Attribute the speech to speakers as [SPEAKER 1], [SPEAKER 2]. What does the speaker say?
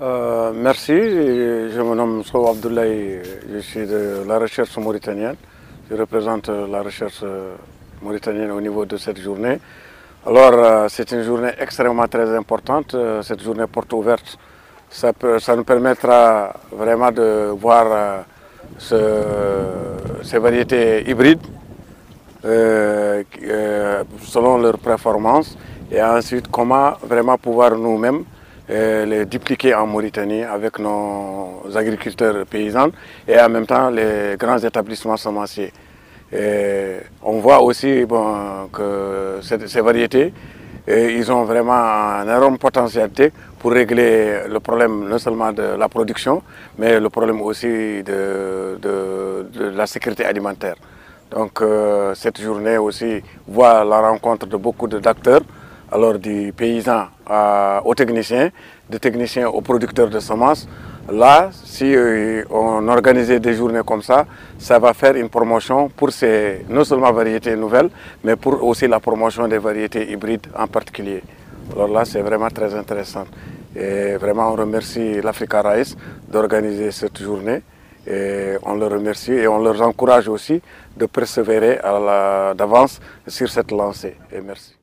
[SPEAKER 1] Euh, merci, je me nomme Sow Abdoulaye, je suis de la recherche mauritanienne. Je représente la recherche mauritanienne au niveau de cette journée. Alors, euh, c'est une journée extrêmement très importante, euh, cette journée porte ouverte. Ça, nous permettra vraiment de voir euh, ce, ces variétés hybrides selon leurs performances et ensuite comment vraiment pouvoir nous-mêmes les dupliquer en Mauritanie avec nos agriculteurs paysans et en même temps les grands établissements semenciers. Et on voit aussi que ces variétés, ils ont vraiment un énorme potentialité pour régler le problème non seulement de la production, mais le problème aussi de la sécurité alimentaire. Donc euh, cette journée aussi voit la rencontre de beaucoup d'acteurs, alors du paysan aux techniciens, des techniciens aux producteurs de semences, Là, si euh, on organisait des journées comme ça, ça va faire une promotion pour ces, non seulement variétés nouvelles, mais pour aussi la promotion des variétés hybrides en particulier. Alors là, c'est vraiment très intéressant. Et vraiment, on remercie l'Africa Rice d'organiser cette journée. Et on leur remercie et on leur encourage aussi de persévérer d'avance sur cette lancée. Et merci.